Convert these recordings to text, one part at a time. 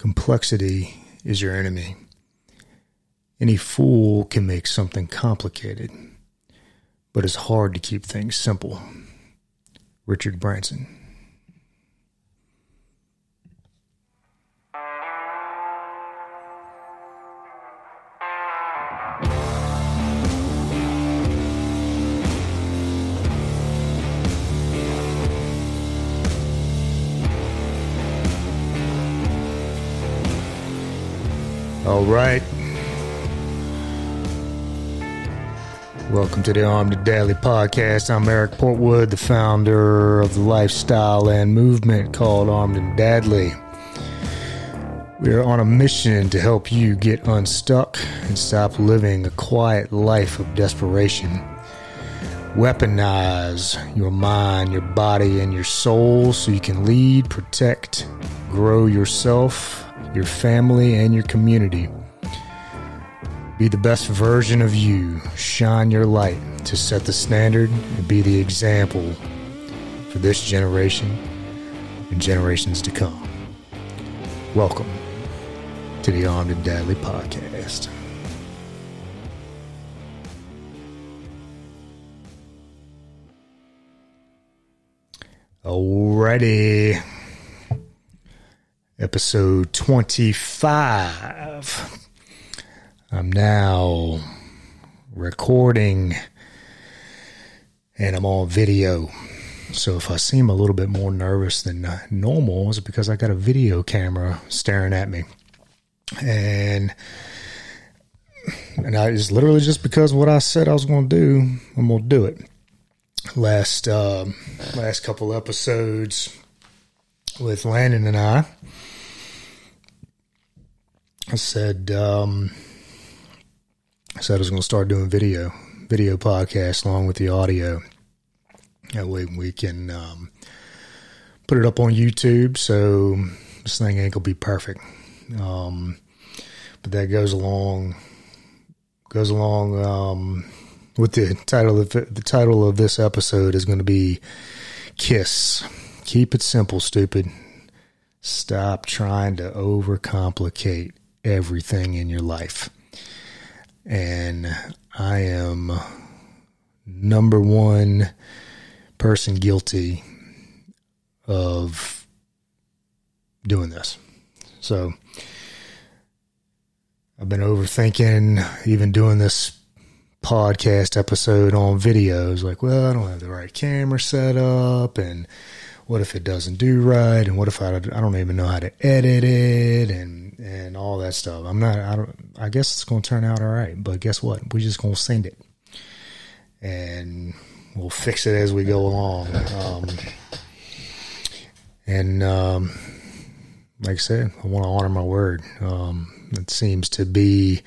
Complexity is your enemy. Any fool can make something complicated, but it's hard to keep things simple. Richard Branson. All right. Welcome to the Armed and Deadly podcast. I'm Eric Portwood, the founder of the lifestyle and movement called Armed and Deadly. We are on a mission to help you get unstuck and stop living a quiet life of desperation. Weaponize your mind, your body, and your soul so you can lead, protect, grow yourself your family, and your community. Be the best version of you. Shine your light to set the standard and be the example for this generation and generations to come. Welcome to the Armed and Deadly Podcast. Alrighty episode 25. I'm now recording and I'm on video. So if I seem a little bit more nervous than normal, it's because I got a video camera staring at me. And and I, it's literally just because what I said I was going to do, I'm going to do it. Last um, last couple episodes with Landon and I, I said, um, I said I was going to start doing video, video podcast along with the audio. That way we can um, put it up on YouTube. So this thing ain't gonna be perfect, um, but that goes along goes along um, with the title. Of, the title of this episode is going to be "Kiss." Keep it simple, stupid. Stop trying to overcomplicate everything in your life. And I am number one person guilty of doing this. So I've been overthinking even doing this podcast episode on videos. Like, well, I don't have the right camera set up and what if it doesn't do right? And what if I, I don't even know how to edit it? And and all that stuff. I'm not i don't i guess it's going to turn out all right but guess what? We're just going to send it. And we'll fix it as we go along. Um, and um, like i said i want to honor my word. Um, it seems to be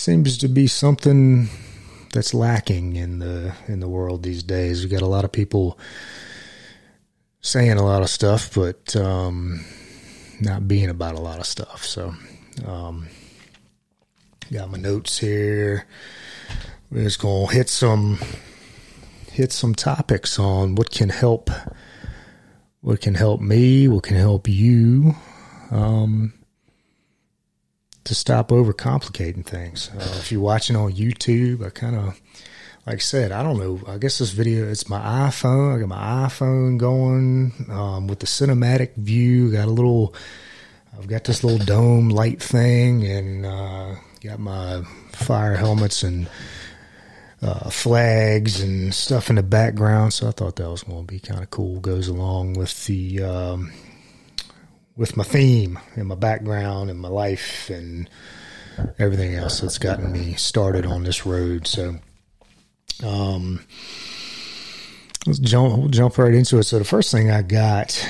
seems to be something that's lacking in the in the world these days We've got a lot of people saying a lot of stuff, but um, not being about a lot of stuff. So, um, got my notes here. We're just gonna hit some hit some topics on what can help what can help me, what can help you um, to stop overcomplicating things. Uh, if you're watching on YouTube, I kind of like I said, I don't know. I guess this video, it's my iPhone. I got my iPhone going um, with the cinematic view. Got a little, I've got this little dome light thing and uh, got my fire helmets and uh, flags and stuff in the background. So I thought that was going to be kind of cool. Goes along with the, um, with my theme and my background and my life and everything else that's gotten me started on this road. So, um, let's jump, we'll jump right into it. So the first thing I got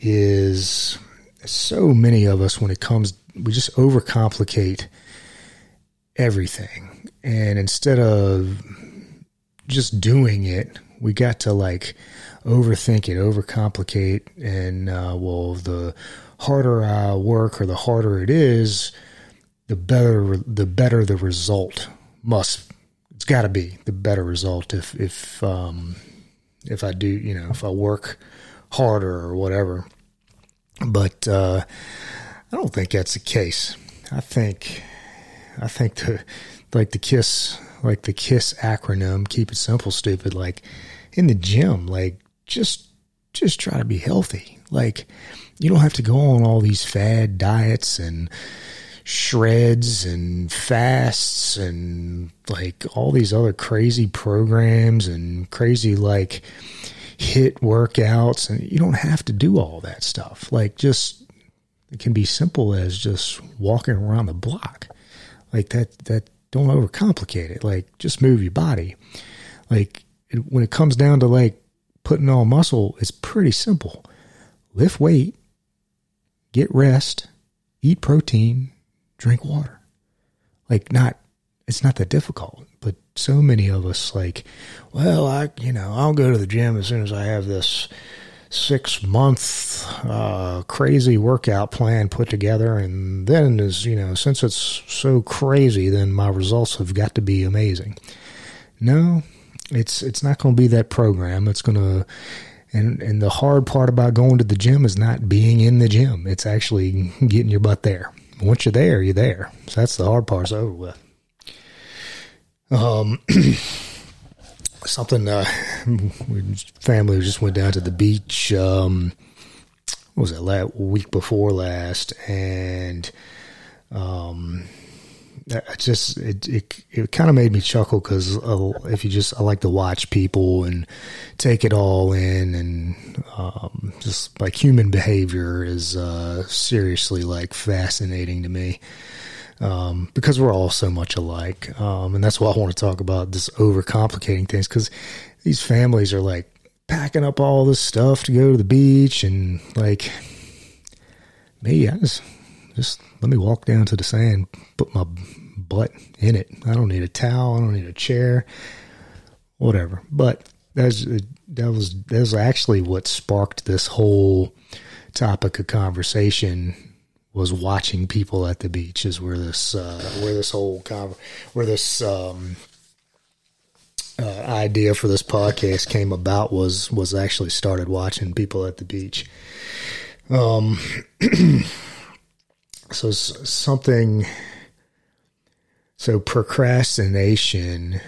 is so many of us when it comes, we just overcomplicate everything. And instead of just doing it, we got to like overthink it, overcomplicate. And, uh, well, the harder I work or the harder it is, the better, the better the result must it's got to be the better result if if um, if I do you know if I work harder or whatever. But uh, I don't think that's the case. I think I think the like the kiss like the kiss acronym keep it simple stupid like in the gym like just just try to be healthy like you don't have to go on all these fad diets and shreds and fasts and like all these other crazy programs and crazy like hit workouts. And you don't have to do all that stuff. Like just it can be simple as just walking around the block. Like that that don't overcomplicate it. Like just move your body. Like when it comes down to like putting on muscle it's pretty simple lift weight get rest eat protein drink water like not it's not that difficult but so many of us like well i you know i'll go to the gym as soon as i have this six month uh, crazy workout plan put together, and then is you know since it's so crazy, then my results have got to be amazing. No, it's it's not going to be that program. It's going to and and the hard part about going to the gym is not being in the gym. It's actually getting your butt there. Once you're there, you're there. So that's the hard part's over with. Um. something uh, family just went down to the beach um, what was it last week before last and um I just it it, it kind of made me chuckle because uh, if you just I like to watch people and take it all in and um, just like human behavior is uh, seriously like fascinating to me um, because we're all so much alike. Um, and that's why I want to talk about this overcomplicating things because these families are like packing up all this stuff to go to the beach and like me, I just just let me walk down to the sand, put my butt in it. I don't need a towel. I don't need a chair, whatever. But that's that was that was actually what sparked this whole topic of conversation was watching people at the beach is where this uh, where this whole con- where this um, uh, idea for this podcast came about was was actually started watching people at the beach. Um, so something so procrastination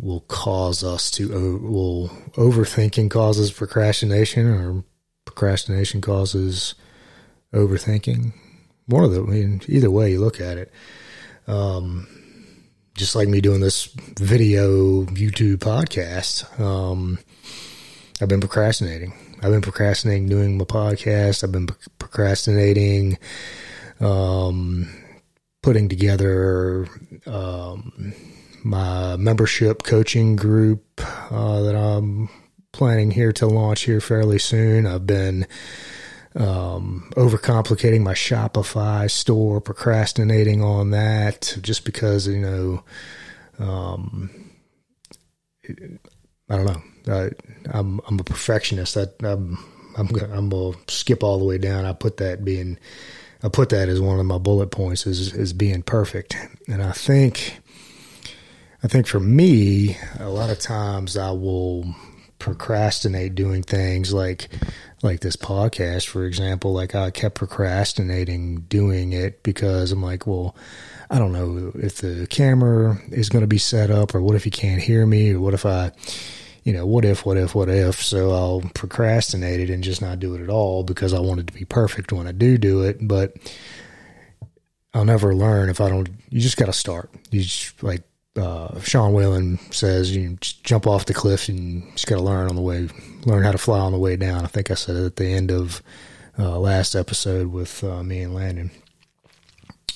will cause us to will overthinking causes procrastination or procrastination causes overthinking one of the, I mean, either way you look at it. Um, just like me doing this video YouTube podcast, um, I've been procrastinating. I've been procrastinating doing my podcast. I've been procrastinating, um, putting together, um, my membership coaching group, uh, that I'm planning here to launch here fairly soon. I've been, um, overcomplicating my Shopify store, procrastinating on that just because, you know, um, I don't know. I, I'm, I'm a perfectionist. I, I'm, I'm I'm gonna skip all the way down. I put that being, I put that as one of my bullet points is, is being perfect. And I think, I think for me, a lot of times I will procrastinate doing things like like this podcast, for example, like I kept procrastinating doing it because I'm like, well, I don't know if the camera is going to be set up or what if you can't hear me or what if I, you know, what if, what if, what if. So I'll procrastinate it and just not do it at all because I want it to be perfect when I do do it. But I'll never learn if I don't, you just got to start. You just like, uh, Sean Whalen says you jump off the cliff and just got to learn on the way, learn how to fly on the way down. I think I said it at the end of uh, last episode with uh, me and Landon.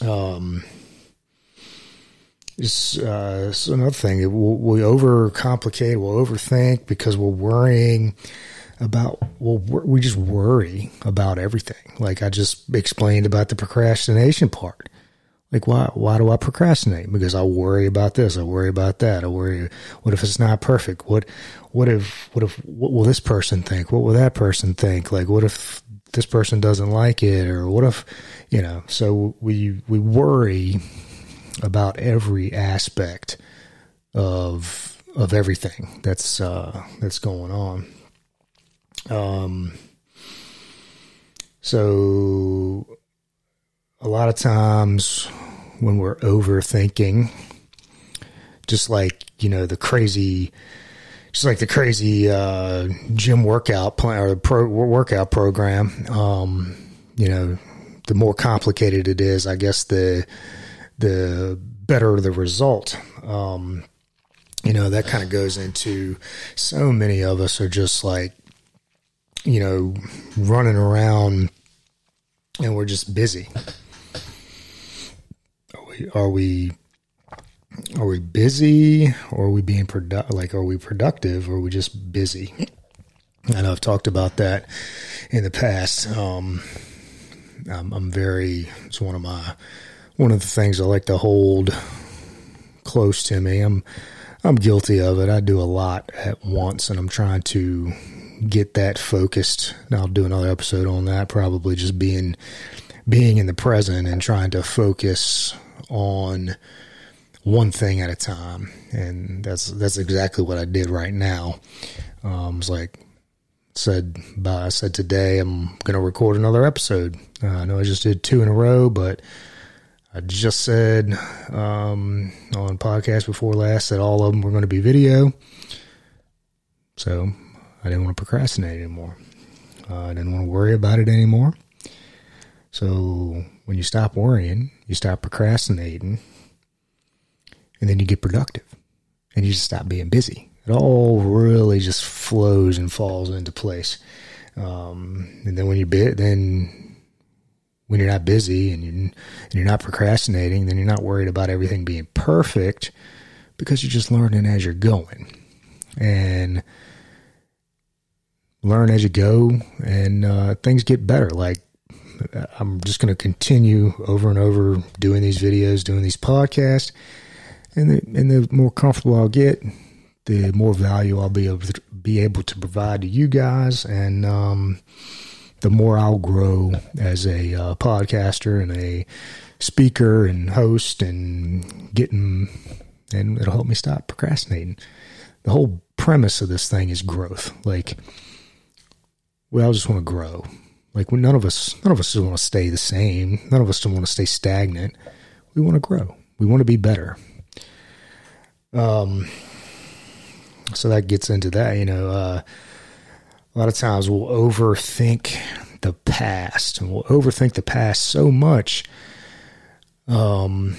Um, it's, uh, another thing. We, we overcomplicate, we'll overthink because we're worrying about, well, we just worry about everything. Like I just explained about the procrastination part like why why do I procrastinate? Because I worry about this, I worry about that, I worry what if it's not perfect? What what if what if what will this person think? What will that person think? Like what if this person doesn't like it or what if you know, so we we worry about every aspect of of everything that's uh that's going on. Um so a lot of times when we're overthinking, just like, you know, the crazy, just like the crazy uh, gym workout plan or pro, workout program, um, you know, the more complicated it is, I guess the, the better the result. Um, you know, that kind of goes into so many of us are just like, you know, running around and we're just busy. Are we, are we, are we busy or are we being productive? Like, are we productive or are we just busy? I know I've talked about that in the past. Um, I'm, I'm very, it's one of my, one of the things I like to hold close to me. I'm, I'm guilty of it. I do a lot at once and I'm trying to get that focused. I'll do another episode on that, probably just being being in the present and trying to focus on one thing at a time. And that's that's exactly what I did right now. Um, it's like said by I said today I'm gonna record another episode. Uh, I know I just did two in a row, but I just said um, on podcast before last that all of them were going to be video. So I didn't want to procrastinate anymore. Uh, I didn't want to worry about it anymore. So when you stop worrying, you stop procrastinating, and then you get productive, and you just stop being busy. It all really just flows and falls into place. Um, and then when you bit, then when you're not busy and you're, and you're not procrastinating, then you're not worried about everything being perfect because you're just learning as you're going. And learn as you go, and uh, things get better. Like I'm just going to continue over and over doing these videos, doing these podcasts, and the and the more comfortable I'll get, the more value I'll be able to be able to provide to you guys, and um, the more I'll grow as a uh, podcaster and a speaker and host, and getting, and it'll help me stop procrastinating. The whole premise of this thing is growth. Like we all just want to grow. Like none of us, none of us want to stay the same. None of us don't want to stay stagnant. We want to grow. We want to be better. Um, so that gets into that. You know, uh, a lot of times we'll overthink the past, and we'll overthink the past so much. Um,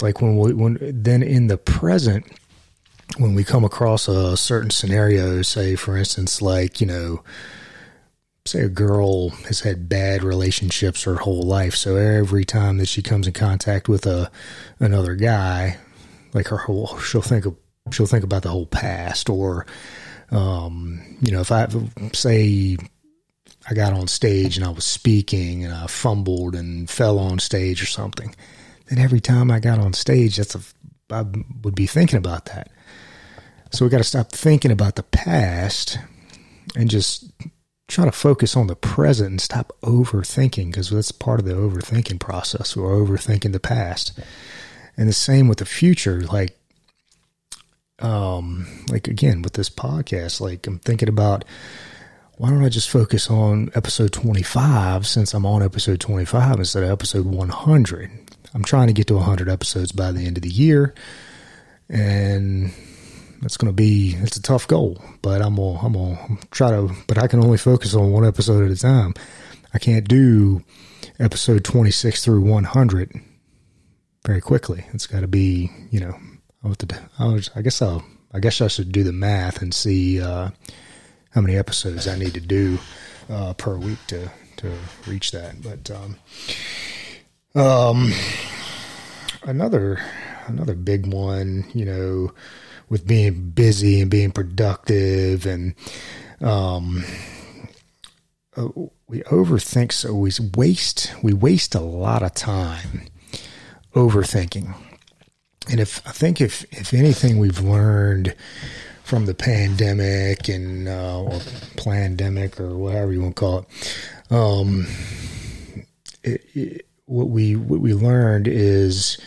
like when we, when then in the present, when we come across a certain scenario, say for instance, like you know say a girl has had bad relationships her whole life, so every time that she comes in contact with a another guy, like her whole she'll think of she'll think about the whole past or um, you know, if I say I got on stage and I was speaking and I fumbled and fell on stage or something, then every time I got on stage, that's a I would be thinking about that. So we got to stop thinking about the past and just try to focus on the present and stop overthinking because that's part of the overthinking process. We're overthinking the past. And the same with the future. Like, um, like again, with this podcast, like I'm thinking about why don't I just focus on episode 25 since I'm on episode 25 instead of episode 100? I'm trying to get to 100 episodes by the end of the year. And that's going to be it's a tough goal, but I'm gonna I'm gonna try to. But I can only focus on one episode at a time. I can't do episode 26 through 100 very quickly. It's got to be you know I, I, was, I guess I'll I guess I should do the math and see uh, how many episodes I need to do uh, per week to to reach that. But um, um, another another big one, you know with being busy and being productive and um, uh, we overthink so we waste we waste a lot of time overthinking and if i think if if anything we've learned from the pandemic and uh, or pandemic or whatever you want to call it um it, it, what we what we learned is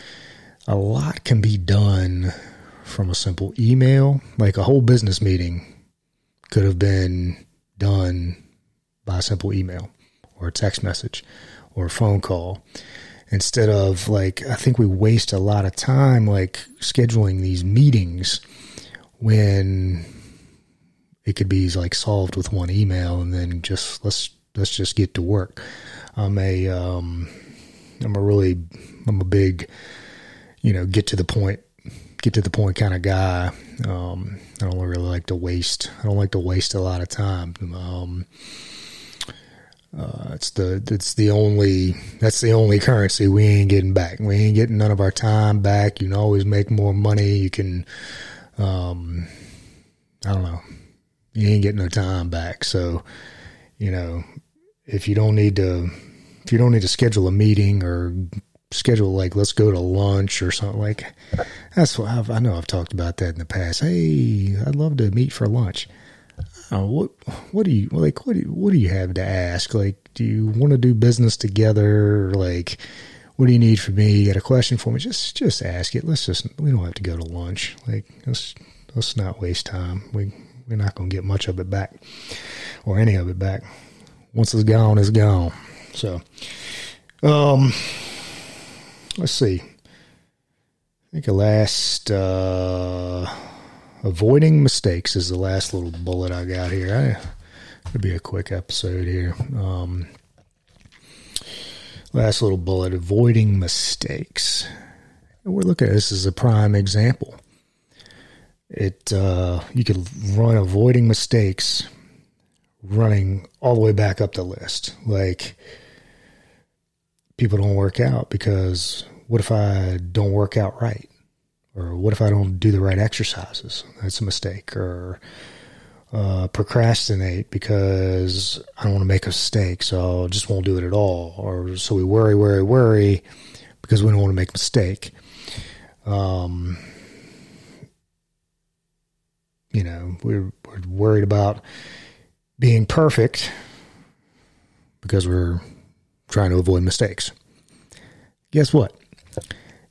a lot can be done from a simple email. Like a whole business meeting could have been done by a simple email or a text message or a phone call. Instead of like I think we waste a lot of time like scheduling these meetings when it could be like solved with one email and then just let's let's just get to work. I'm a um I'm a really I'm a big you know get to the point get to the point kind of guy. Um, I don't really like to waste. I don't like to waste a lot of time. Um, uh, it's the it's the only that's the only currency we ain't getting back. We ain't getting none of our time back. You can always make more money. You can, um, I don't know, you ain't getting no time back. So, you know, if you don't need to, if you don't need to schedule a meeting or schedule like let's go to lunch or something like that's what I've, i know I've talked about that in the past. Hey, I'd love to meet for lunch. Uh, what what do you like? What do you, what do you have to ask? Like, do you want to do business together? Like, what do you need from me? You got a question for me? Just just ask it. Let's just we don't have to go to lunch. Like, let's let's not waste time. We we're not going to get much of it back, or any of it back. Once it's gone, it's gone. So, um, let's see. I think the last. Uh, avoiding mistakes is the last little bullet I got here. I, it'll be a quick episode here. Um, last little bullet: avoiding mistakes. We're looking at this as a prime example. It uh, you could run avoiding mistakes, running all the way back up the list. Like people don't work out because what if I don't work out right? Or what if I don't do the right exercises? That's a mistake. Or uh, procrastinate because I don't want to make a mistake, so I just won't do it at all. Or so we worry, worry, worry because we don't want to make a mistake. Um, you know, we're, we're worried about being perfect because we're trying to avoid mistakes. Guess what? At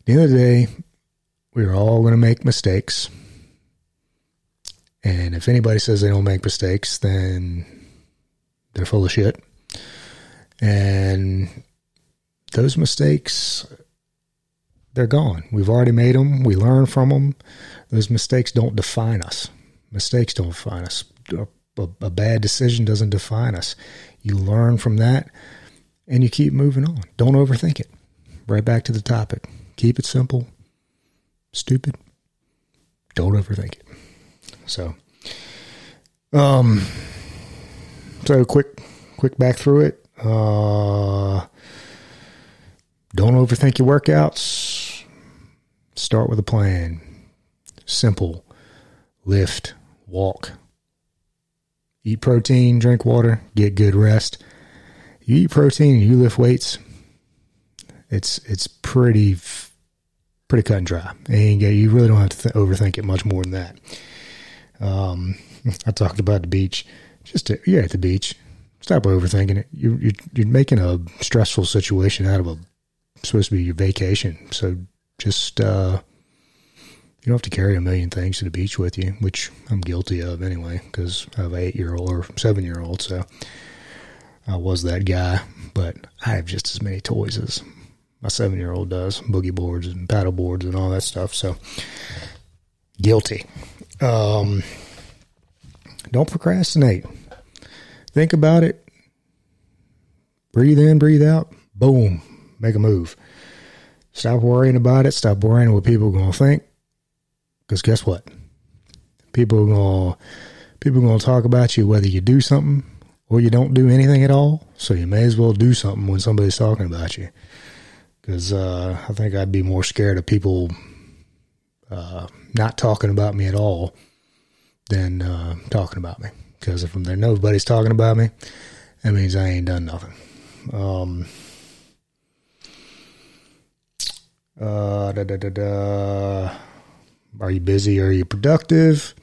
the end of the day, we're all going to make mistakes. And if anybody says they don't make mistakes, then they're full of shit. And those mistakes, they're gone. We've already made them. We learn from them. Those mistakes don't define us. Mistakes don't define us. A, a, a bad decision doesn't define us. You learn from that and you keep moving on. Don't overthink it. Right back to the topic. Keep it simple stupid. Don't overthink it. So, um, so quick, quick back through it. Uh, don't overthink your workouts. Start with a plan. Simple. Lift, walk. Eat protein, drink water, get good rest. You eat protein and you lift weights. It's it's pretty pretty cut and dry. And yeah, you really don't have to th- overthink it much more than that. Um, I talked about the beach. Just to, you're at the beach. Stop overthinking it. You, you're, you're making a stressful situation out of a supposed to be your vacation. So just uh, you don't have to carry a million things to the beach with you, which I'm guilty of anyway, because I have an eight year old or seven year old. So I was that guy, but I have just as many toys as my seven year old does boogie boards and paddle boards and all that stuff. So guilty. Um, don't procrastinate. Think about it. Breathe in, breathe out. Boom. Make a move. Stop worrying about it. Stop worrying what people are going to think. Because guess what? People are going to people are going to talk about you whether you do something or you don't do anything at all. So you may as well do something when somebody's talking about you because uh, I think I'd be more scared of people uh, not talking about me at all than uh, talking about me. Because if there nobody's talking about me, that means I ain't done nothing. Um, uh, da, da, da. Are you busy? Are you productive?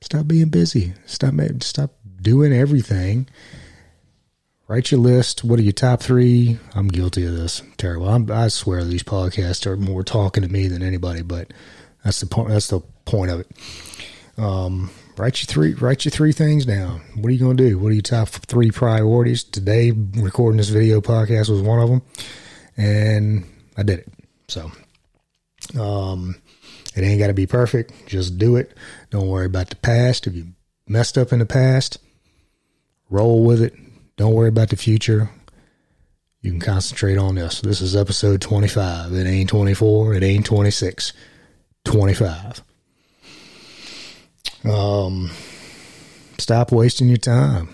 Stop being busy. Stop stop doing everything write your list. What are your top three? I'm guilty of this. Terrible. I'm, i swear these podcasts are more talking to me than anybody, but that's the point. That's the point of it. Um, write your three. Write your three things down. What are you going to do? What are your top three priorities today? Recording this video podcast was one of them, and I did it. So, um, it ain't got to be perfect. Just do it. Don't worry about the past. If you messed up in the past, roll with it. Don't worry about the future. You can concentrate on this. This is episode 25. It ain't 24. It ain't 26. 25. Um, stop wasting your time.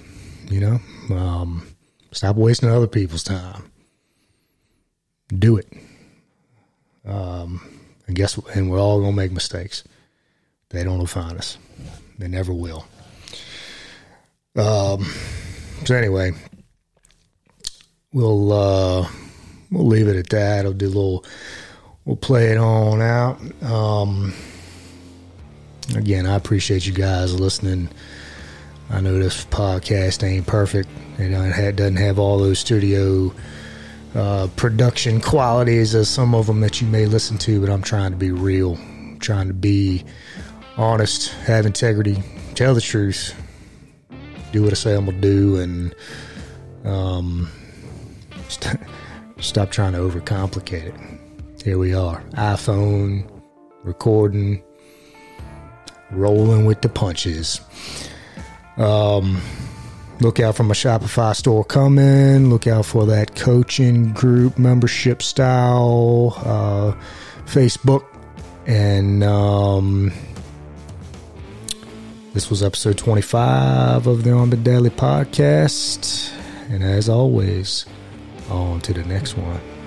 You know, um, stop wasting other people's time. Do it. Um, and guess what? And we're all gonna make mistakes. They don't define us. They never will. Um. So anyway, we'll uh, we'll leave it at that. I'll do a little. We'll play it on out. Um. Again, I appreciate you guys listening. I know this podcast ain't perfect. It doesn't have all those studio uh, production qualities as some of them that you may listen to, but I'm trying to be real, I'm trying to be honest, have integrity, tell the truth, do what I say I'm gonna do, and um, st- stop trying to overcomplicate it. Here we are, iPhone recording, rolling with the punches. Um, Look out for my Shopify store coming. Look out for that coaching group membership style uh, Facebook. And um, this was episode 25 of the the Daily podcast. And as always, on to the next one.